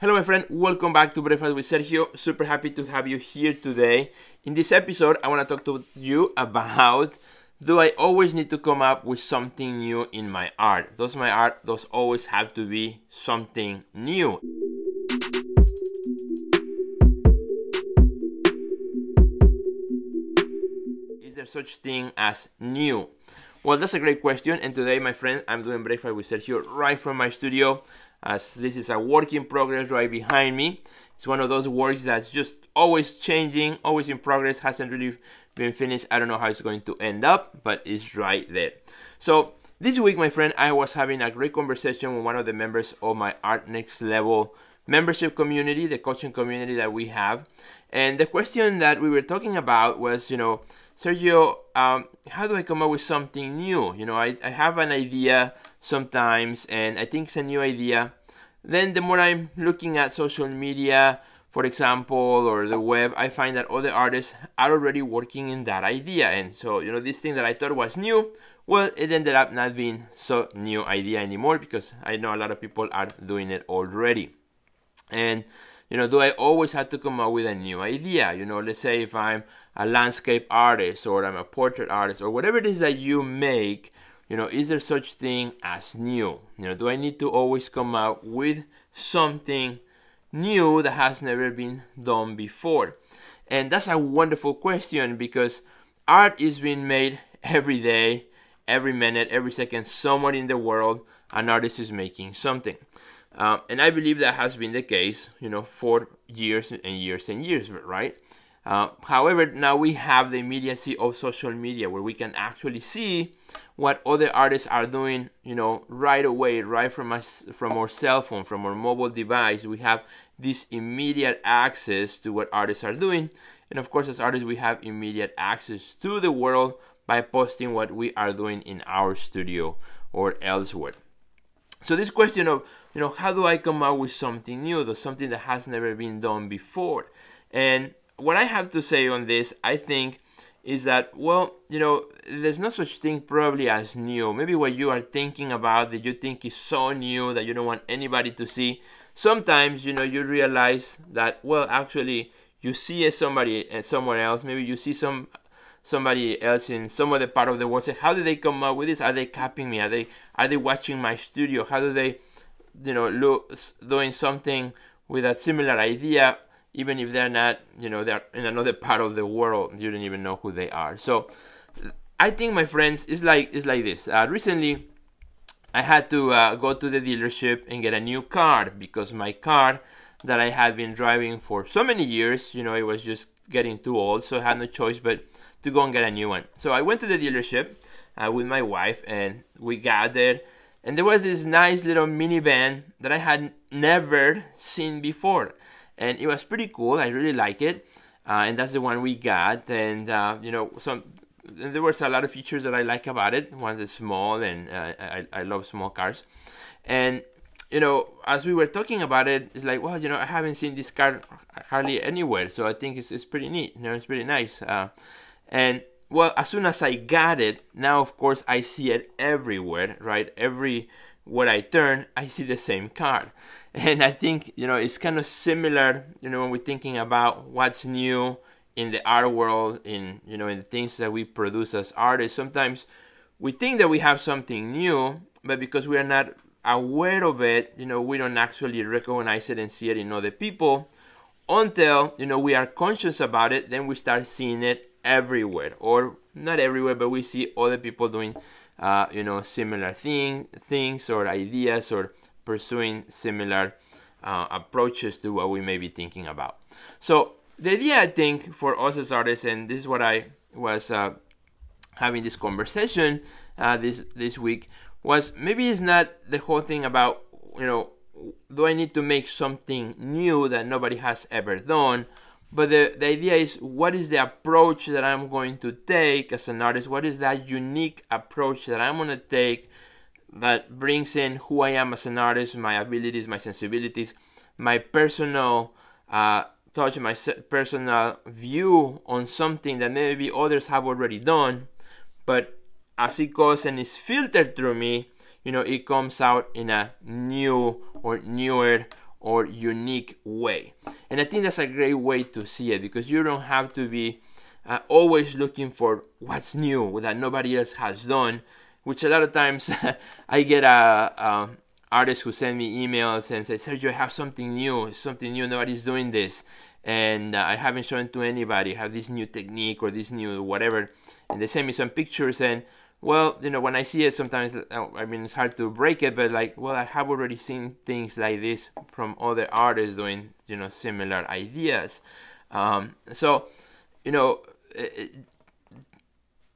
Hello, my friend. Welcome back to Breakfast with Sergio. Super happy to have you here today. In this episode, I want to talk to you about do I always need to come up with something new in my art? Does my art does always have to be something new? Is there such thing as new? Well, that's a great question. And today, my friend, I'm doing breakfast with Sergio right from my studio, as this is a work in progress right behind me. It's one of those works that's just always changing, always in progress, hasn't really been finished. I don't know how it's going to end up, but it's right there. So this week, my friend, I was having a great conversation with one of the members of my Art Next Level membership community, the coaching community that we have. And the question that we were talking about was, you know, Sergio, um, how do I come up with something new? You know, I, I have an idea sometimes, and I think it's a new idea. Then the more I'm looking at social media, for example, or the web, I find that other artists are already working in that idea. And so, you know, this thing that I thought was new, well, it ended up not being so new idea anymore because I know a lot of people are doing it already. And you know, do I always have to come up with a new idea? You know, let's say if I'm a landscape artist or I'm a portrait artist or whatever it is that you make, you know, is there such thing as new? You know, do I need to always come up with something new that has never been done before? And that's a wonderful question because art is being made every day, every minute, every second. Somewhere in the world, an artist is making something. Um, and I believe that has been the case, you know, for years and years and years, right? Uh, however, now we have the immediacy of social media where we can actually see what other artists are doing, you know, right away, right from us, from our cell phone, from our mobile device. We have this immediate access to what artists are doing, and of course, as artists, we have immediate access to the world by posting what we are doing in our studio or elsewhere. So this question of, you know, how do I come up with something new, though something that has never been done before? And what I have to say on this, I think, is that, well, you know, there's no such thing probably as new. Maybe what you are thinking about that you think is so new that you don't want anybody to see. Sometimes, you know, you realize that, well, actually, you see somebody uh, somewhere else. Maybe you see some somebody else in some other part of the world say how did they come up with this? Are they copying me? Are they are they watching my studio? How do they you know look doing something with a similar idea even if they're not you know they're in another part of the world? You don't even know who they are. So i think my friends it's like it's like this. Uh, recently i had to uh, go to the dealership and get a new car because my car that i had been driving for so many years you know it was just getting too old so i had no choice but to go and get a new one. So I went to the dealership uh, with my wife and we got there. And there was this nice little minivan that I had never seen before. And it was pretty cool. I really like it. Uh, and that's the one we got. And, uh, you know, some there was a lot of features that I like about it. One is small, and uh, I, I love small cars. And you know, as we were talking about it, it's like, well, you know, I haven't seen this car hardly anywhere, so I think it's, it's pretty neat. You know, it's pretty nice. Uh, and well, as soon as I got it, now of course I see it everywhere, right? Every where I turn, I see the same car. And I think, you know, it's kind of similar, you know, when we're thinking about what's new in the art world, in, you know, in the things that we produce as artists. Sometimes we think that we have something new, but because we are not aware of it, you know, we don't actually recognize it and see it in other people until, you know, we are conscious about it, then we start seeing it everywhere. Or not everywhere but we see other people doing uh, you know similar thing, things or ideas or pursuing similar uh, approaches to what we may be thinking about. So the idea i think for us as artists and this is what i was uh, having this conversation uh, this this week was maybe it's not the whole thing about you know do i need to make something new that nobody has ever done but the, the idea is what is the approach that I'm going to take as an artist? What is that unique approach that I'm going to take that brings in who I am as an artist, my abilities, my sensibilities, my personal uh, touch, my personal view on something that maybe others have already done, but as it goes and is filtered through me, you know, it comes out in a new or newer or unique way. And I think that's a great way to see it because you don't have to be uh, always looking for what's new that nobody else has done, which a lot of times I get a, a artists who send me emails and say, Sergio, I have something new, something new, nobody's doing this. And uh, I haven't shown to anybody, I have this new technique or this new whatever. And they send me some pictures and well, you know, when I see it, sometimes uh, I mean it's hard to break it, but like, well, I have already seen things like this from other artists doing, you know, similar ideas. Um, so, you know, it,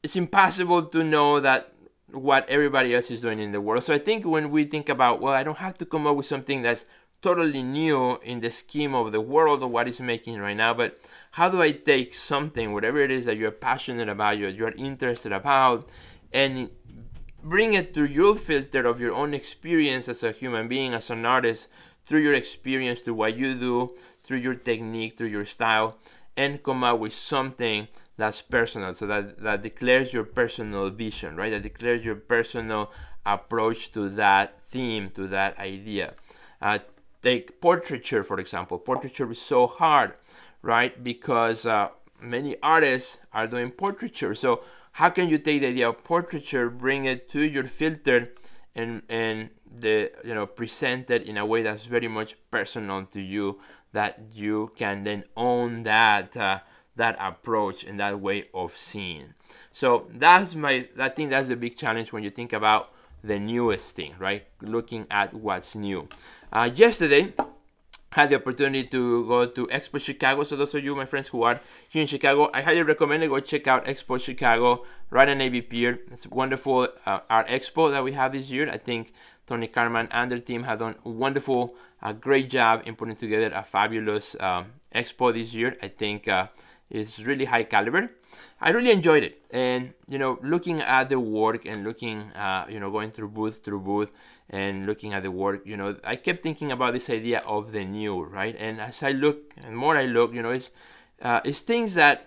it's impossible to know that what everybody else is doing in the world. So I think when we think about, well, I don't have to come up with something that's totally new in the scheme of the world of what is making right now, but how do I take something, whatever it is that you're passionate about, you're, you're interested about, and bring it through your filter of your own experience as a human being, as an artist, through your experience, through what you do, through your technique, through your style, and come out with something that's personal. So that, that declares your personal vision, right? That declares your personal approach to that theme, to that idea. Uh, take portraiture, for example. Portraiture is so hard, right? Because uh, many artists are doing portraiture. So how can you take the idea of portraiture, bring it to your filter, and and the you know present it in a way that's very much personal to you, that you can then own that uh, that approach and that way of seeing. So that's my I think that's the big challenge when you think about the newest thing, right? Looking at what's new. Uh, yesterday, had the opportunity to go to Expo Chicago. So those of you, my friends who are here in Chicago, I highly recommend it. Go check out Expo Chicago right on Navy Pier. It's a wonderful uh, art expo that we have this year. I think Tony Karman and their team have done a wonderful, uh, great job in putting together a fabulous um, expo this year. I think uh, it's really high caliber. I really enjoyed it, and you know, looking at the work and looking, uh, you know, going through booth through booth and looking at the work, you know, I kept thinking about this idea of the new, right? And as I look, and more I look, you know, it's uh, it's things that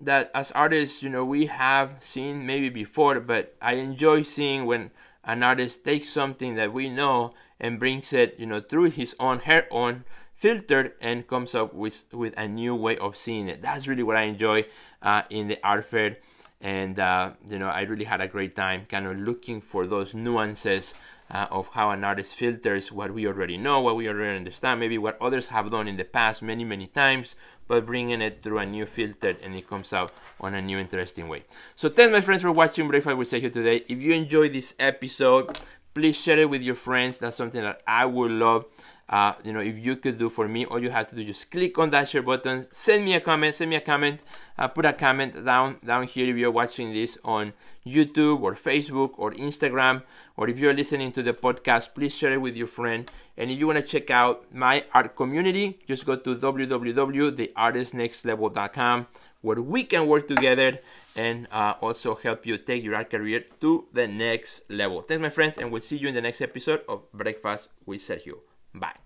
that as artists, you know, we have seen maybe before, but I enjoy seeing when an artist takes something that we know and brings it, you know, through his own, her own filter and comes up with with a new way of seeing it. That's really what I enjoy uh, in the art fair, and uh, you know, I really had a great time, kind of looking for those nuances uh, of how an artist filters what we already know, what we already understand, maybe what others have done in the past many, many times, but bringing it through a new filter and it comes out on a new, interesting way. So, thanks, my friends, for watching Breakfast with Sergio today. If you enjoyed this episode, please share it with your friends. That's something that I would love. Uh, you know, if you could do for me, all you have to do just click on that share button, send me a comment, send me a comment, uh, put a comment down down here if you're watching this on YouTube or Facebook or Instagram, or if you're listening to the podcast, please share it with your friend. And if you want to check out my art community, just go to www.theartistnextlevel.com where we can work together and uh, also help you take your art career to the next level. Thanks, my friends, and we'll see you in the next episode of Breakfast with Sergio. Bye.